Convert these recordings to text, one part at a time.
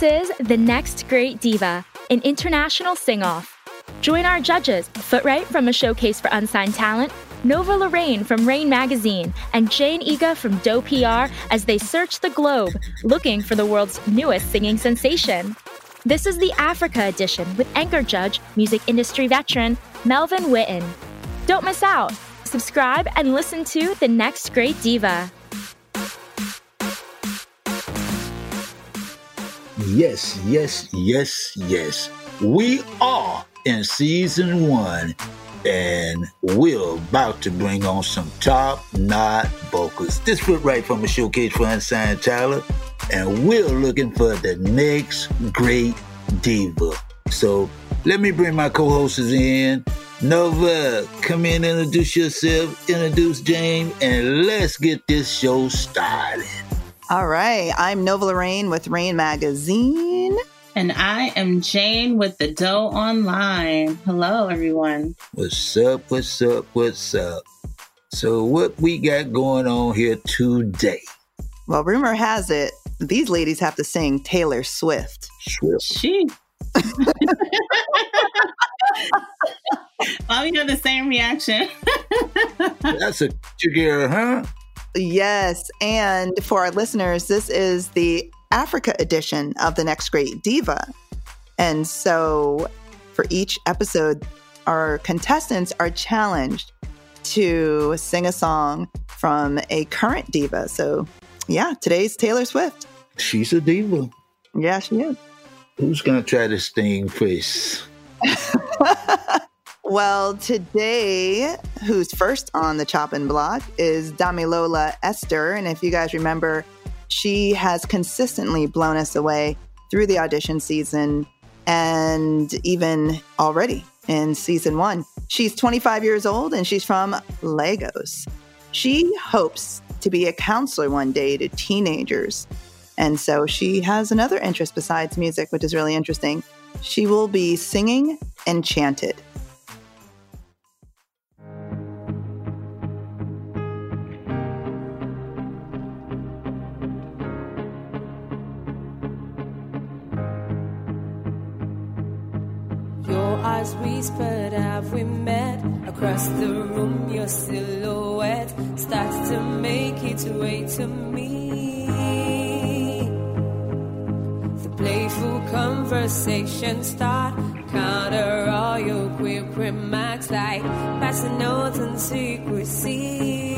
This is The Next Great Diva, an international sing off. Join our judges, Footwright from a showcase for unsigned talent, Nova Lorraine from Rain Magazine, and Jane Iga from Doe PR as they search the globe looking for the world's newest singing sensation. This is the Africa edition with anchor judge, music industry veteran Melvin Witten. Don't miss out. Subscribe and listen to The Next Great Diva. Yes, yes, yes, yes. We are in season one, and we're about to bring on some top notch vocals. This Footwright from a showcase for unsigned talent, and we're looking for the next great diva. So let me bring my co-hosts in. Nova, come in, introduce yourself, introduce James, and let's get this show started. All right. I'm Nova Lorraine with Rain Magazine. And I am Jane with the Doe Online. Hello, everyone. What's up? What's up? What's up? So, what we got going on here today? Well, rumor has it these ladies have to sing Taylor Swift. Swift. She. Why we have the same reaction? That's a girl, huh? Yes. And for our listeners, this is the Africa edition of The Next Great Diva. And so for each episode, our contestants are challenged to sing a song from a current diva. So, yeah, today's Taylor Swift. She's a diva. Yeah, she is. Who's going to try to sting first? Well, today, who's first on the chopping block is Damilola Ester. And if you guys remember, she has consistently blown us away through the audition season and even already in season one. She's 25 years old and she's from Lagos. She hopes to be a counselor one day to teenagers. And so she has another interest besides music, which is really interesting. She will be singing Enchanted. Eyes whispered, have we met? Across the room, your silhouette starts to make its way to me. The playful conversation start, counter all your quick remarks like passing notes and secrecy.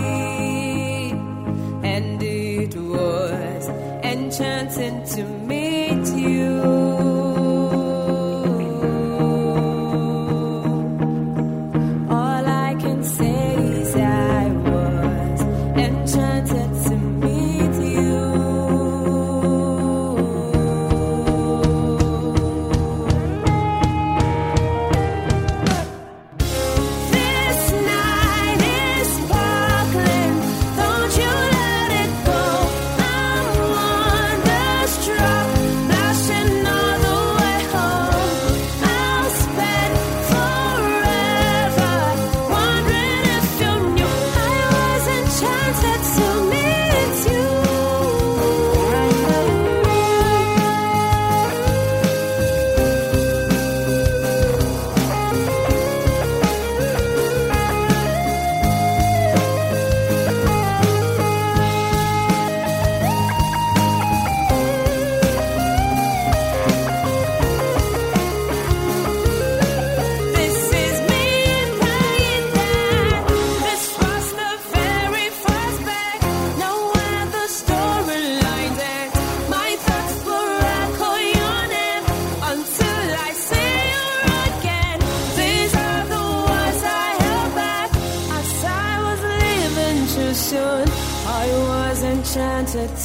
And it was enchanting to meet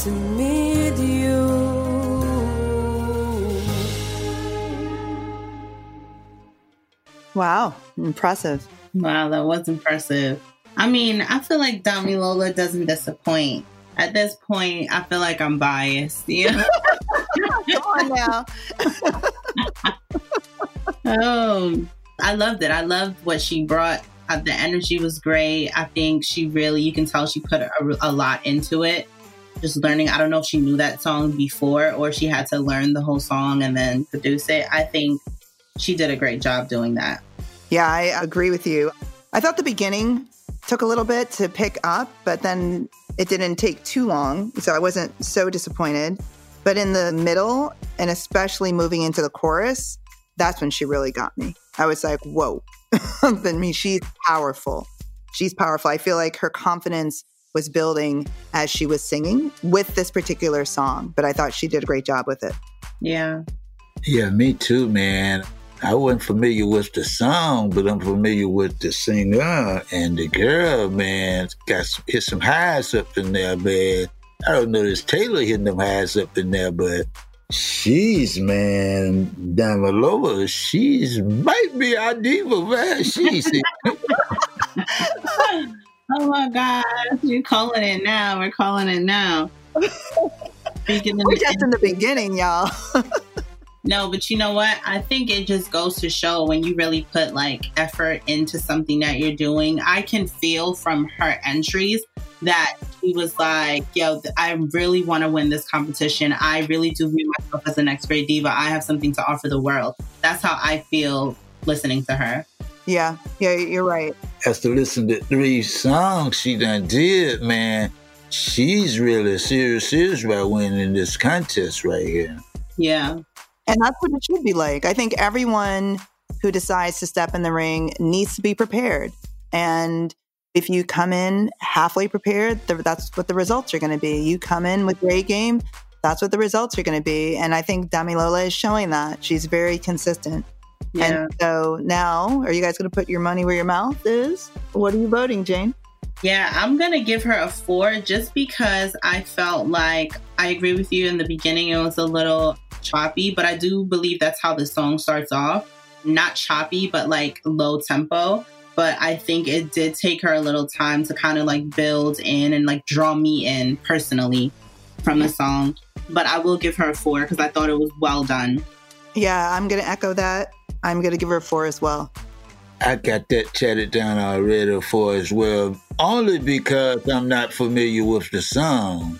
to meet you. Wow, impressive. Wow, that was impressive. I mean, I feel like Damilola doesn't disappoint. At this point, I feel like I'm biased. You know? Come on now. oh, I loved it. I loved what she brought. Uh, the energy was great. I think she really, you can tell she put a, a lot into it just learning. I don't know if she knew that song before or she had to learn the whole song and then produce it. I think she did a great job doing that. Yeah, I agree with you. I thought the beginning took a little bit to pick up, but then it didn't take too long. So I wasn't so disappointed. But in the middle, and especially moving into the chorus, that's when she really got me. I was like, whoa. I mean, she's powerful. She's powerful. I feel like her confidence was building as she was singing with this particular song, but I thought she did a great job with it. Yeah. Yeah, me too, man. I wasn't familiar with the song, but I'm familiar with the singer and the girl, man. Got some, hit some highs up in there, man. I don't know this Taylor hitting them highs up in there, but she's man down below. She's might be our diva, man. She's oh my gosh, you're calling it now. We're calling it now. We're just in the beginning, y'all. no, but you know what? I think it just goes to show when you really put like effort into something that you're doing. I can feel from her entries that she was like, yo, I really want to win this competition. I really do view myself as an next great diva. I have something to offer the world. That's how I feel listening to her. Yeah, yeah, you're right. As to listen to three songs she done did, man, she's really serious, serious about winning this contest right here. Yeah. And that's what it should be like. I think everyone who decides to step in the ring needs to be prepared. And if you come in halfway prepared, that's what the results are going to be. You come in with great game, that's what the results are going to be. And I think Damilola is showing that. She's very consistent. Yeah. And so now, are you guys going to put your money where your mouth is? What are you voting, Jane? Yeah, I'm going to give her a four just because I felt like I agree with you in the beginning. It was a little choppy, but I do believe that's how the song starts off. Not choppy, but like low tempo. But I think it did take her a little time to kind of like build in and like draw me in personally from the song. But I will give her a four because I thought it was well done. Yeah, I'm going to echo that. I'm going to give her a four as well. I got that chatted down already for as well, only because I'm not familiar with the song.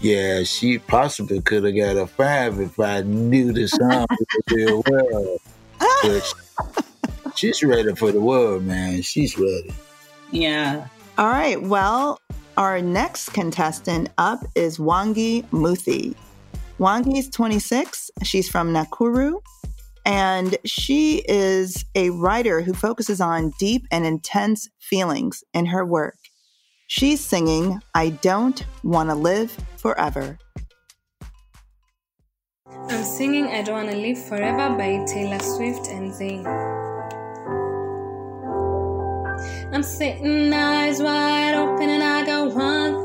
Yeah, she possibly could have got a five if I knew the song real well. But she's ready for the world, man. She's ready. Yeah. All right. Well, our next contestant up is Wangui Muthee. Wangui's 26. She's from Nakuru. And she is a writer who focuses on deep and intense feelings in her work. She's singing I Don't Want to Live Forever. I'm singing I Don't Want to Live Forever by Taylor Swift and Zayn. I'm sitting eyes wide open and I got one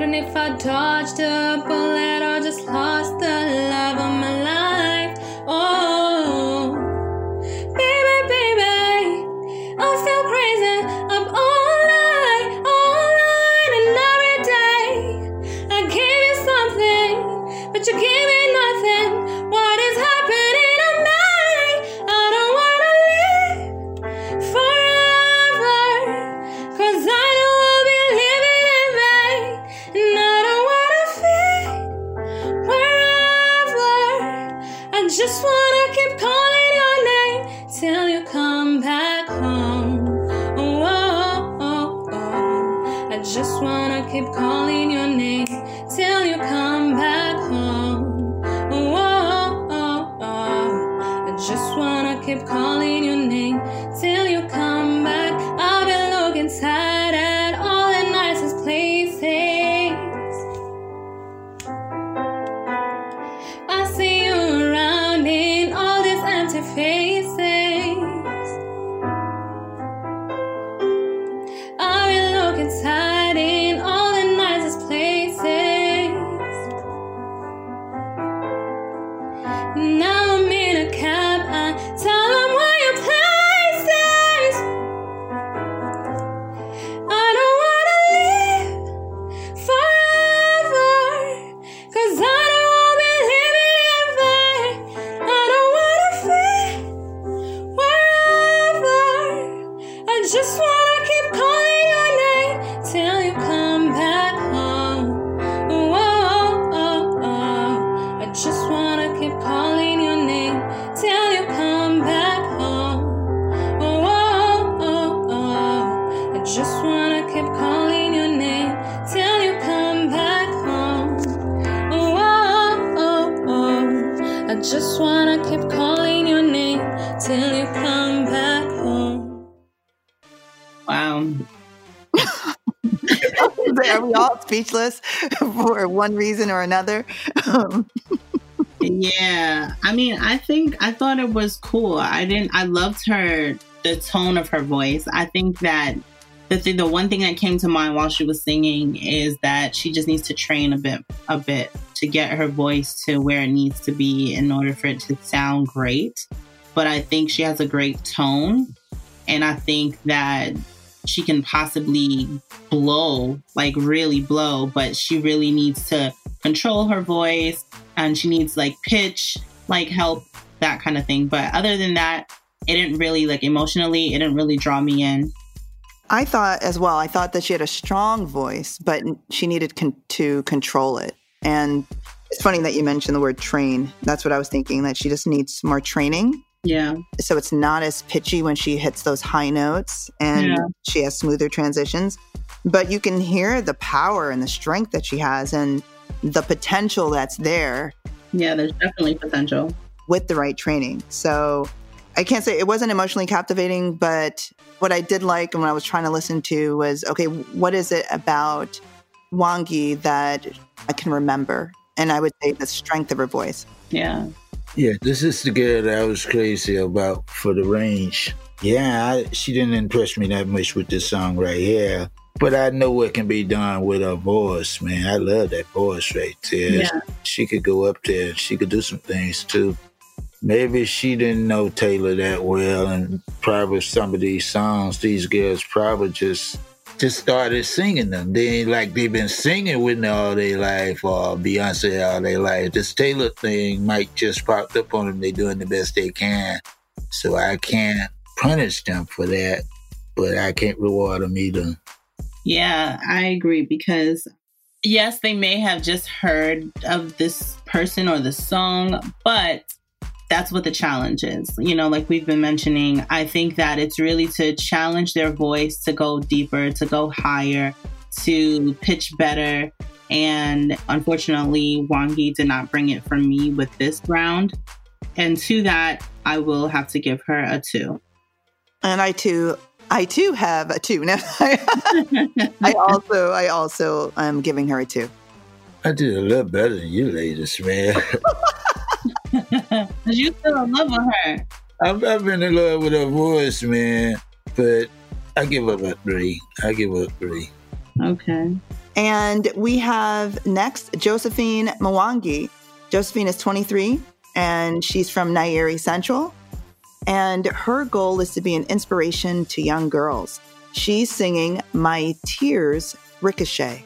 Wondering if I dodged a bullet or just lost the love of my speechless for one reason or another? Um, Yeah. I mean, I think I thought it was cool. I didn't I loved her the tone of her voice. I think that the thing, the one thing that came to mind while she was singing is that she just needs to train a bit a bit to get her voice to where it needs to be in order for it to sound great. But I think she has a great tone and I think that she can possibly blow, like really blow, but she really needs to control her voice and she needs like pitch, like help, that kind of thing. But other than that, it didn't really like emotionally, it didn't really draw me in. I thought as well. I thought that she had a strong voice, but she needed con- to control it. And it's funny that you mentioned the word train. That's what I was thinking. That she just needs more training. Yeah. So it's not as pitchy when she hits those high notes, and Yeah. she has smoother transitions. But you can hear the power and the strength that she has, and the potential that's there Yeah, there's definitely potential. with the right training. So I can't say it wasn't emotionally captivating, but what I did like and what I was trying to listen to was okay, what is it about Wangui that I can remember? And I would say the strength of her voice. Yeah. Yeah, this is the girl that I was crazy about for the range. Yeah, I, she didn't impress me that much with this song right here. But I know what can be done with her voice, man. I love that voice right there. Yeah. She could go up there and she could do some things too. Maybe she didn't know Taylor that well, and probably some of these songs, these girls probably just just started singing them. They ain't like they've been singing with me all their life or Beyonce all their life. This Taylor thing might just popped up on them. They doing the best they can. So I can't punish them for that, but I can't reward them either. Yeah, I agree because yes, they may have just heard of this person or the song, but that's what the challenge is. You know, like we've been mentioning, I think that it's really to challenge their voice to go deeper, to go higher, to pitch better. And unfortunately, Wangui did not bring it for me with this round. And to that, I will have to give her a two. And I too, I too have a two. Now, I also, I also am giving her a two. I did a little better than you ladies, man. Because you still in love with her. I've, I've been in love with her voice, man. But I give up a three. I give up three. Okay. And we have next Josephine Mwangi. Josephine is 23 and she's from Nyeri Central. And her goal is to be an inspiration to young girls. She's singing My Tears Ricochet.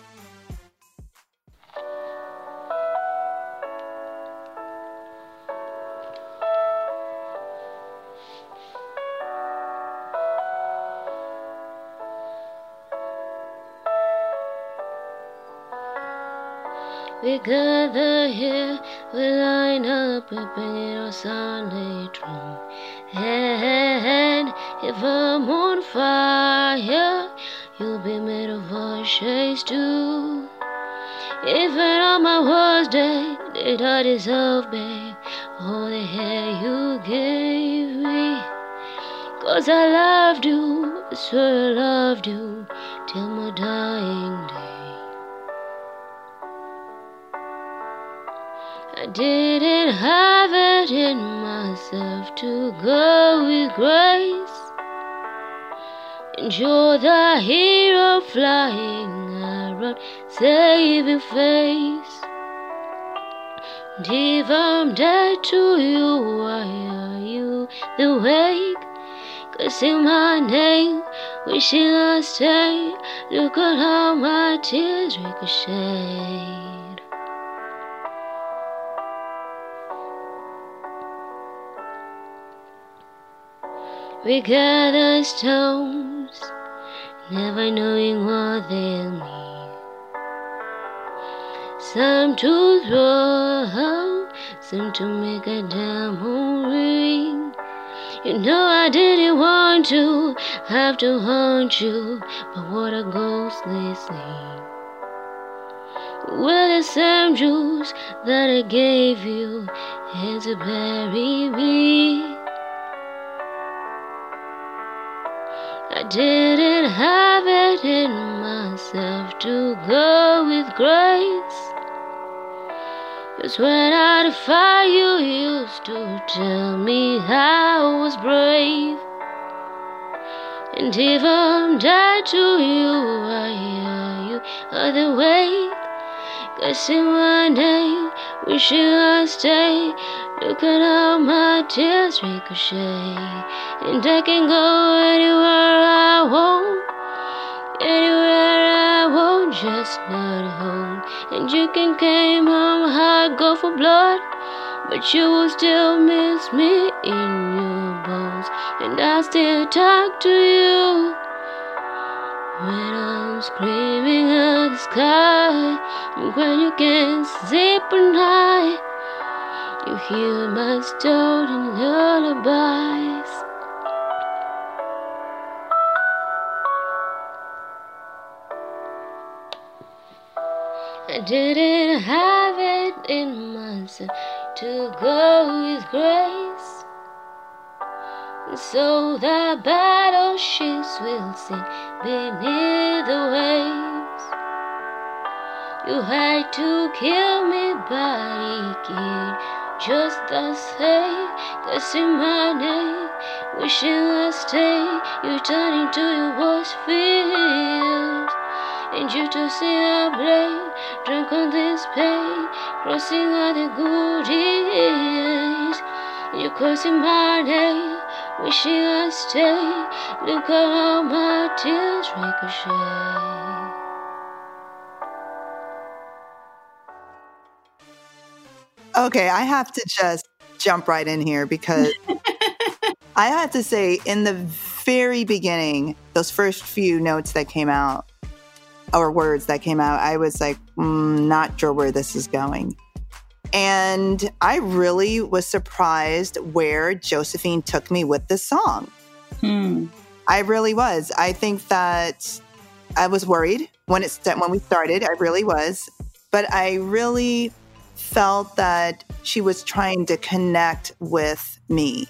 We gather here, we line up, we bring it on Sunday drum. And if I'm on fire, you'll be made of ashes too. Even on my worst day, did I deserve, babe, all the hair you gave me? Cause I loved you, swear I loved you, till my dying day. I didn't have it in myself to go with grace. And you're the hero flying around, saving face. And if I'm dead to you, why are you the wake? In my name, wishing I stay. Look at how my tears ricochet. We gather stones, never knowing what they'll mean. Some to throw, some to make a diamond ring. You know I didn't want to have to haunt you, but what a ghostly scene. With the same jewels that I gave you, and to bury me. I didn't have it in myself to go with grace. Cause when I defy you, used to tell me I was brave. And I'm dead to you, I hear you other way. Guessing my name, wishing I stay. Look at how my tears ricochet. And I can go anywhere I want. Anywhere I want, just not home. And you can claim I'm high, go for blood. But you will still miss me in your bones. And I still talk to you. When I'm screaming at the sky, when you can't sleep at night, you hear my stolen lullabies. I didn't have it in myself to go with grace. So the battleships will sink beneath the waves. You had to kill me, but killed just the same. Cause in my name, wishing I stay, you turn into your voice field. And you to see a blade, drunk on this pain, crossing all the good days. You cursing my name, wishing I stay. Look how my tears ricochet. Okay, I have to just jump right in here because I have to say, in the very beginning, those first few notes that came out, or words that came out, I was like, mm, not sure where this is going. And I really was surprised where Josephine took me with this song. Hmm. I really was. I think that I was worried when it st- when we started. I really was, but I really felt that she was trying to connect with me,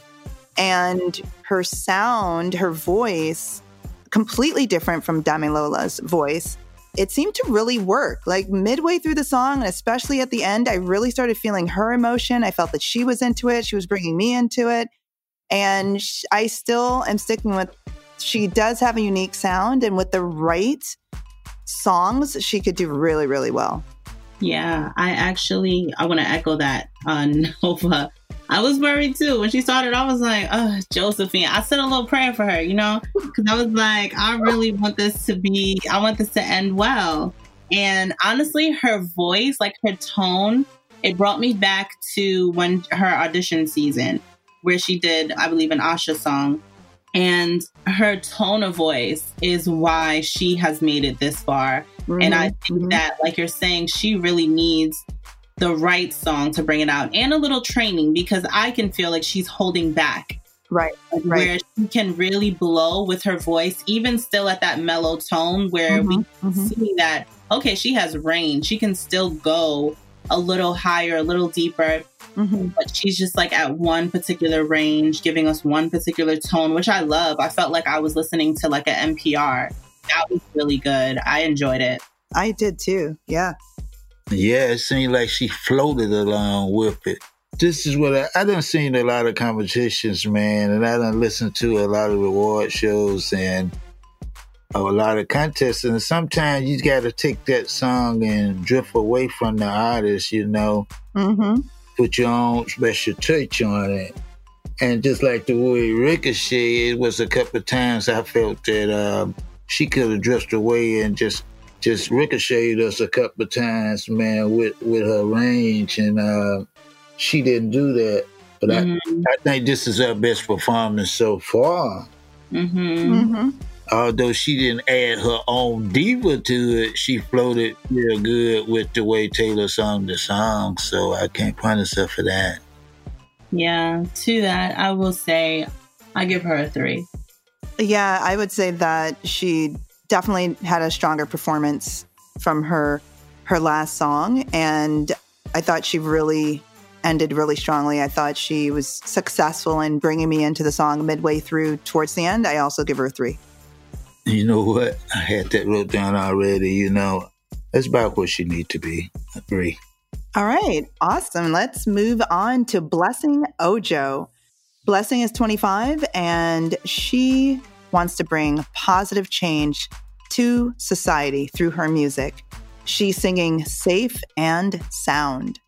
and her sound, her voice, completely different from Damilola's voice. It seemed to really work. Like midway through the song, and especially at the end, I really started feeling her emotion. I felt that she was into it. She was bringing me into it. And I still am sticking with she does have a unique sound and with the right songs she could do really really well Yeah, I actually I want to echo that on uh, Nova. I was worried too when she started. I was like, "Oh, Josephine." I said a little prayer for her, you know, because I was like, "I really want this to be. I want this to end well." And honestly, her voice, like her tone, it brought me back to when her audition season, where she did, I believe, an Asha song. And her tone of voice is why she has made it this far. And I think Mhm. that, like you're saying, she really needs the right song to bring it out and a little training because I can feel like she's holding back right Right. where she can really blow with her voice, even still at that mellow tone where we Mhm, mhm. see that, okay, she has range. She can still go a little higher, a little deeper, Mhm. but she's just like at one particular range, giving us one particular tone, which I love. I felt like I was listening to like an NPR. That was really good. I enjoyed it. i did too yeah Yeah, it seemed like she floated along with it. This is what I, I done seen a lot of competitions, man, and I done listened to a lot of reward shows and a lot of contests. And sometimes you got to take that song and drift away from the artist, you know, mm-hmm. put your own special touch on it. And just like the way Ricochet, it was a couple of times I felt that um, she could have drifted away and just just ricocheted us a couple of times, man, with with her range, and uh, she didn't do that. But Mhm. I, I think this is her best performance so far. Mhm. Mm-hmm. Although she didn't add her own diva to it, she floated real good with the way Taylor sung the song. So I can't punish her for that. Yeah, to that, I will say I give her a three. yeah i would say that she definitely had a stronger performance from her her last song and i thought she really ended really strongly i thought she was successful in bringing me into the song midway through towards the end i also give her a three You know what? I had that wrote down already. You know, that's about where she need to be. Agree. All right, awesome. Let's move on to Blessing Ojo. Blessing is 25 and she wants to bring positive change to society through her music. She's singing Safe and Sound.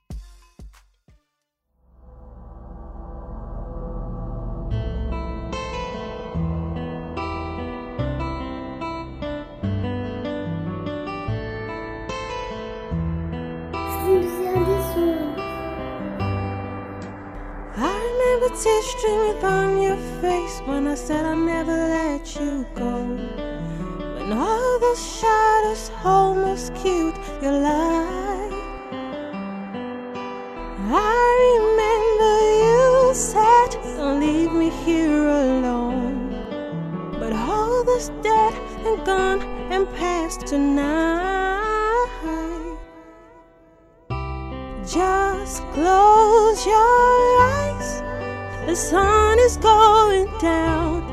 Tears streaming down your face when I said I'd never let you go. When all the shadows almost killed your light. I remember you said, Don't leave me here alone. But all that's dead and gone and past tonight. Just close your eyes. The sun is going down.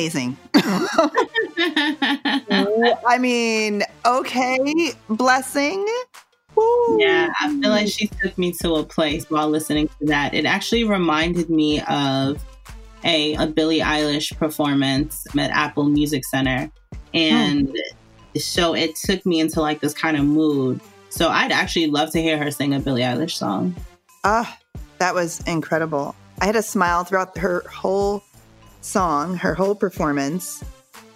Amazing. I mean, okay, Blessing. Yeah, I feel like she took me to a place while listening to that. It actually reminded me of a, a Billie Eilish performance at Apple Music Center. And so it took me into like this kind of mood. So I'd actually love to hear her sing a Billie Eilish song. Ah, that was incredible. I had a smile throughout her whole song, her whole performance.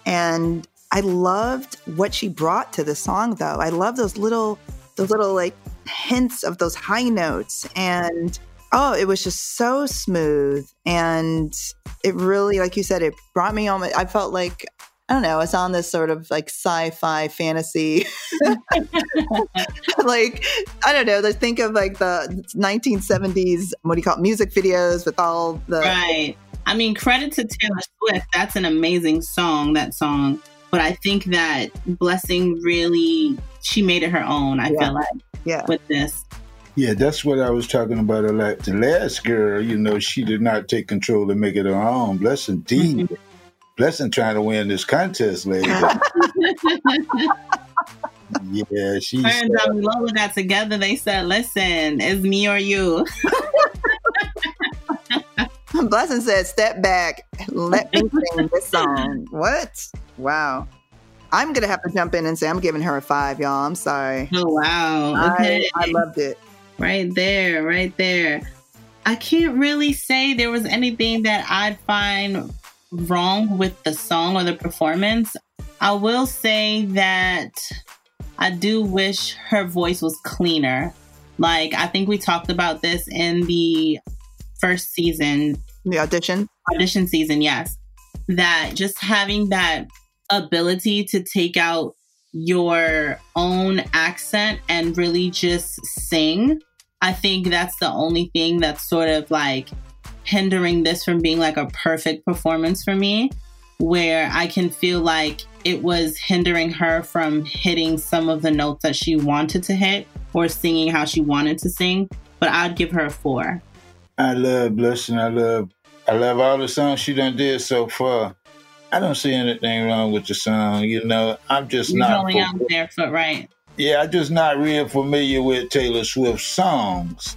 And I loved what she brought to the song though. I love those little those little like hints of those high notes and oh, it was just so smooth and it really like you said it brought me on I felt like I don't know, it's on this sort of like sci-fi fantasy like I don't know, let's think of like the 1970s what do you call it, music videos with all the Right. I mean, credit to Taylor Swift. That's an amazing song, that song. But I think that Blessing really, she made it her own, I Yeah. feel like, yeah. with this. Yeah, that's what I was talking about. Like the last girl, you know, she did not take control and make it her own. Blessing D. Mm-hmm. Blessing trying to win this contest, lady. yeah, she's. Her and Dami Lola got together. They said, listen, it's me or you. Blessing said, "Step back, let me sing this song." What? Wow. I'm gonna have to jump in and say I'm giving her a five, y'all. I'm sorry. Oh, wow. Okay. I, I loved it. Right there, right there. I can't really say there was anything that I'd find wrong with the song or the performance. I will say that I do wish her voice was cleaner. Like, I think we talked about this in the first season, The audition. audition season, yes. That just having that ability to take out your own accent and really just sing. I think that's the only thing that's sort of like hindering this from being like a perfect performance for me, where I can feel like it was hindering her from hitting some of the notes that she wanted to hit or singing how she wanted to sing. But I'd give her a four. I love Blessing. I love. I love all the songs she done did so far. I don't see anything wrong with the song. You know, I'm just You're not. going out barefoot, right? Yeah, I'm just not real familiar with Taylor Swift songs.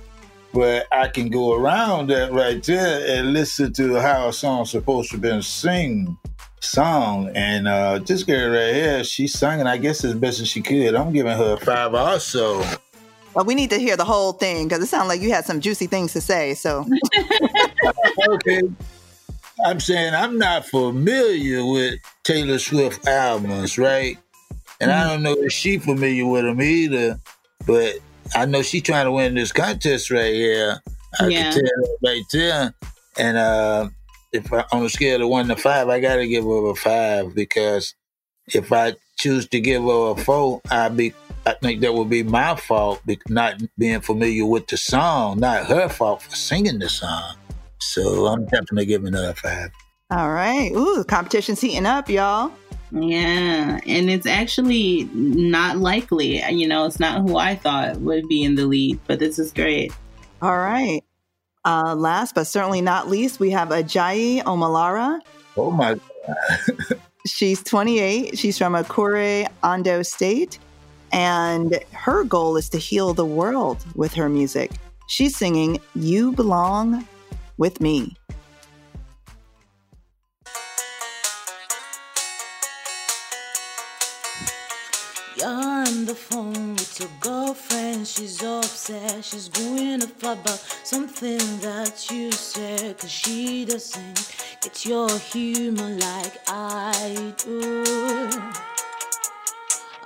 But I can go around that right there and listen to how a song's supposed to have been sing song. And uh this girl right here, she's singing, I guess, as best as she could. I'm giving her a five also. Well, we need to hear the whole thing because it sounded like you had some juicy things to say. So, okay. I'm saying I'm not familiar with Taylor Swift albums, right? And I don't know if she familiar with them either, but I know she's trying to win this contest right here. I Yeah. can tell right there. And uh, if I, on a scale of one to five, I gotta give her a five because if I choose to give her a four, I be I think that would be my fault, be, not being familiar with the song, not her fault for singing the song. So I'm definitely giving her a five. all right. Ooh, competition's heating up, y'all. Yeah, and it's actually not likely. You know, it's not who I thought would be in the lead, but this is great. All right. Uh, last but certainly not least, we have Ajayi Omolara. Oh my God. She's 28. She's from Akure, Ondo State. And her goal is to heal the world with her music. She's singing You Belong with Me. You're on the phone with your girlfriend. She's upset. She's going fight about something that you said. Cause she doesn't get your humor like I do.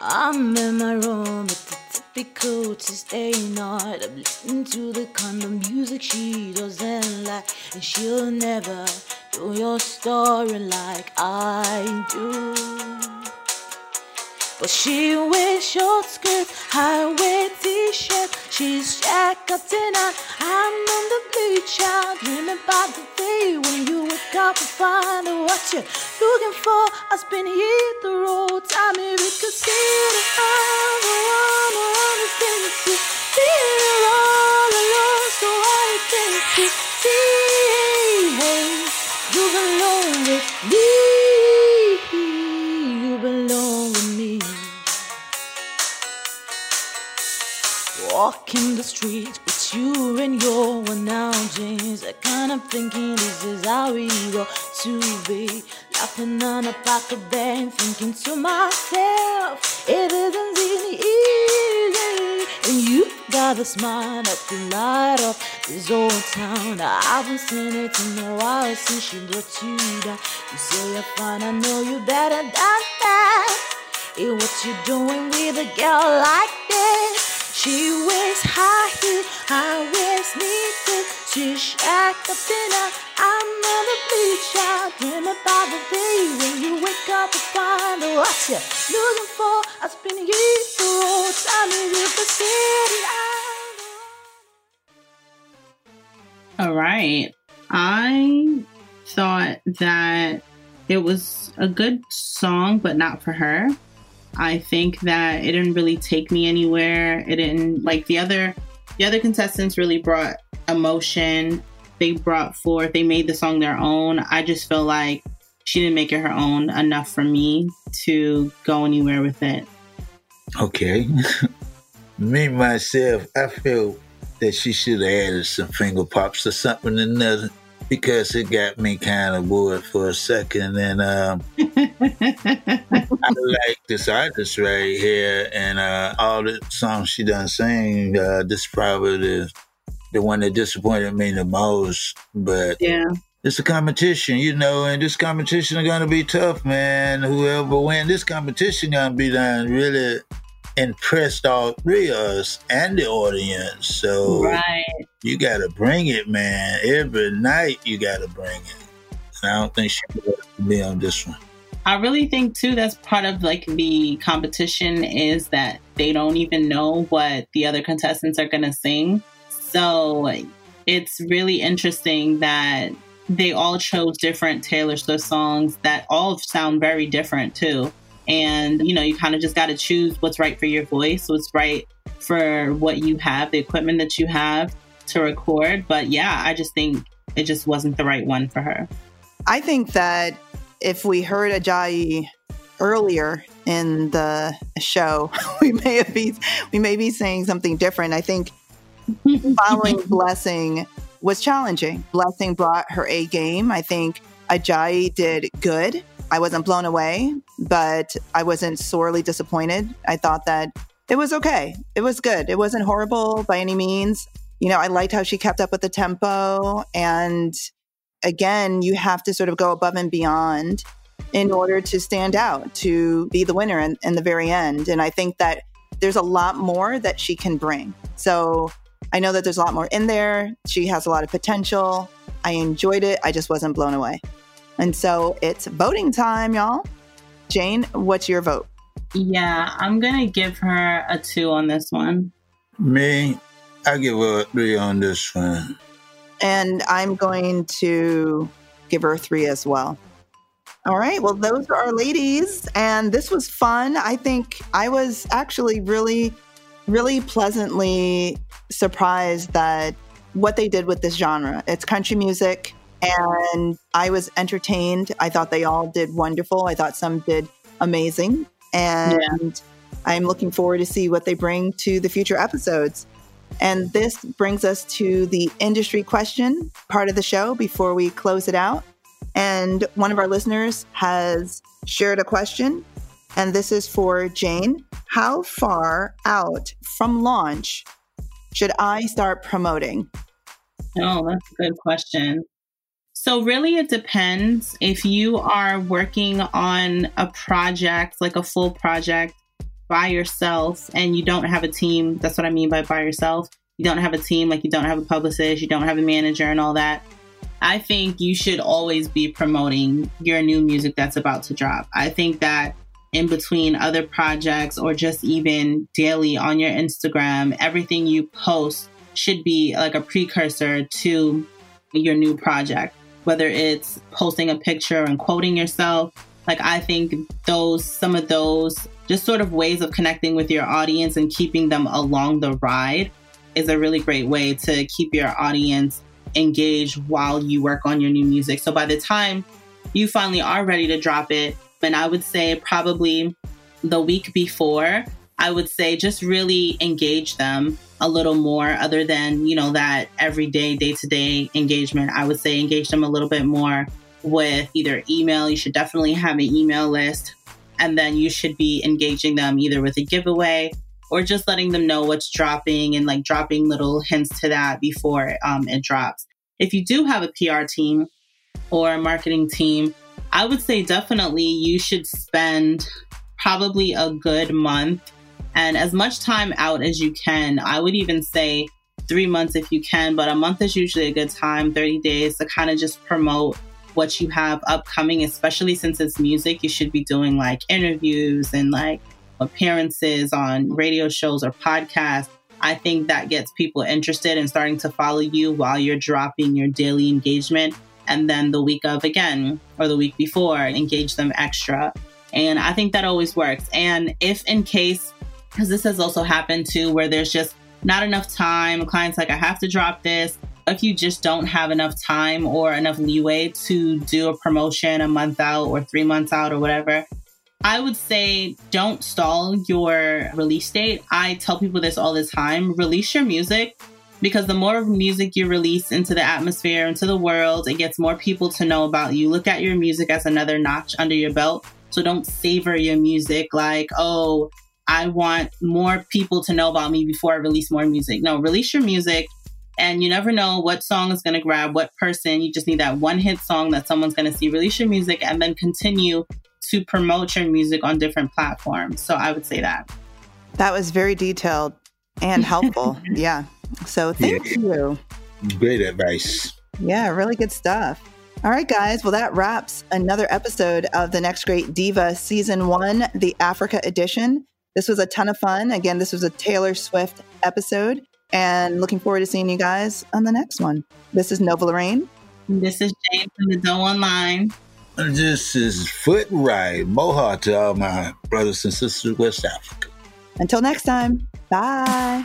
I'm in my room with the typical Tuesday night. I'm listening to the kind of music she doesn't like. And she'll never do your story like I do. But she wears short skirt, high waist t-shirt. She's jacked up tonight. I'm on the beach, I dream about the day when you wake up and find what you're looking for. I spin here the road, time if we could see it. I'm the one who understands you. Feel all alone, so I you see. The with you and your one now jeans. I kind of thinking this is how we go to be. Laughing on a pocket bank, thinking to myself, it isn't really easy. And you got a smile that can light up this old town. I haven't seen it in a while since she brought you down. You say you're fine, I know you better than that. Hey, what you doing with a girl like this? She wears high heel, high waist sneakers. She's shacked up in a I'm on the beach. I dream about the day when you wake up and find what you're looking for. I spin you the road, tell me you the city. All right. I thought that it was a good song, but not for her. I think that it didn't really take me anywhere. It didn't like the other the other contestants really brought emotion. They brought forth, they made the song their own. I just feel like she didn't make it her own enough for me to go anywhere with it. Okay. Me myself, I feel that she should have added some finger pops or something in there because it got me kind of bored for a second. And um, I like this artist right here, and uh, all the songs she done sing. Uh, this is probably the the one that disappointed me the most. But Yeah. it's a competition, you know, and this competition is gonna be tough, man. Whoever win this competition gonna be done really impressed all three of us and the audience. So Right. you gotta bring it, man. Every night you gotta bring it. And I don't think she will be on this one. I really think too that's part of like the competition is that they don't even know what the other contestants are going to sing. So it's really interesting that they all chose different Taylor Swift songs that all sound very different too. And you know, you kind of just got to choose what's right for your voice, what's right for what you have, the equipment that you have to record. But yeah, I just think it just wasn't the right one for her. I think that if we heard Ajayi earlier in the show, we may have be we may be saying something different. I think following Blessing was challenging. Blessing brought her A game. I think Ajayi did good. I wasn't blown away, but I wasn't sorely disappointed. I thought that it was okay. It was good. It wasn't horrible by any means. You know, I liked how she kept up with the tempo. And again, you have to sort of go above and beyond in order to stand out, to be the winner in, in the very end. And I think that there's a lot more that she can bring. So I know that there's a lot more in there. She has a lot of potential. I enjoyed it. I just wasn't blown away. And so it's voting time, y'all. Jane, what's your vote? Yeah, I'm going to give her a two on this one. Me, I give her a three on this one. And I'm going to give her a three as well. All right. Well, those are our ladies. And this was fun. I think I was actually really, really pleasantly surprised that what they did with this genre. It's country music. And I was entertained. I thought they all did wonderful. I thought some did amazing. And yeah. I'm looking forward to see what they bring to the future episodes. And this brings us to the industry question part of the show before we close it out. And one of our listeners has shared a question, and this is for Jane. How far out from launch should I start promoting? Oh, that's a good question. So, really, it depends. If you are working on a project, like a full project by yourself, and you don't have a team, that's what I mean by by yourself. You don't have a team, like you don't have a publicist, you don't have a manager, and all that. I think you should always be promoting your new music that's about to drop. I think that in between other projects or just even daily on your Instagram, everything you post should be like a precursor to your new project. Whether it's posting a picture and quoting yourself, like I think those, some of those just sort of ways of connecting with your audience and keeping them along the ride is a really great way to keep your audience engaged while you work on your new music. So by the time you finally are ready to drop it, and I would say probably the week before, I would say just really engage them a little more other than, you know, that everyday, day to day engagement. I would say engage them a little bit more with either email. You should definitely have an email list. And then you should be engaging them either with a giveaway or just letting them know what's dropping and like dropping little hints to that before um, it drops. If you do have a PR team or a marketing team, I would say definitely you should spend probably a good month and as much time out as you can. I would even say three months if you can, but a month is usually a good time, 30 days to kind of just promote what you have upcoming, especially since it's music. You should be doing like interviews and like appearances on radio shows or podcasts, I think that gets people interested in starting to follow you while you're dropping your daily engagement. And then the week of again, or the week before, engage them extra. And I think that always works. And if in case, because this has also happened too, where there's just not enough time, clients like, I have to drop this. If you just don't have enough time or enough leeway to do a promotion a month out or three months out or whatever, I would say don't stall your release date. I tell people this all the time release your music because the more music you release into the atmosphere, into the world, it gets more people to know about you. Look at your music as another notch under your belt. So don't savor your music like, oh, I want more people to know about me before I release more music. No, release your music and you never know what song is going to grab what person. You just need that one hit song that someone's going to see. Release your music and then continue to promote your music on different platforms. So I would say that. That was very detailed and helpful. yeah. So thank yeah. you. Great advice. Yeah, really good stuff. All right, guys. Well, that wraps another episode of The Next Great Diva Season 1, the Africa edition. This was a ton of fun. Again, this was a Taylor Swift episode, and looking forward to seeing you guys on the next one. This is Nova Lorraine. This is Jane from the Doe Online. This is Footwright. Moha to all my brothers and sisters in West Africa. Until next time, bye.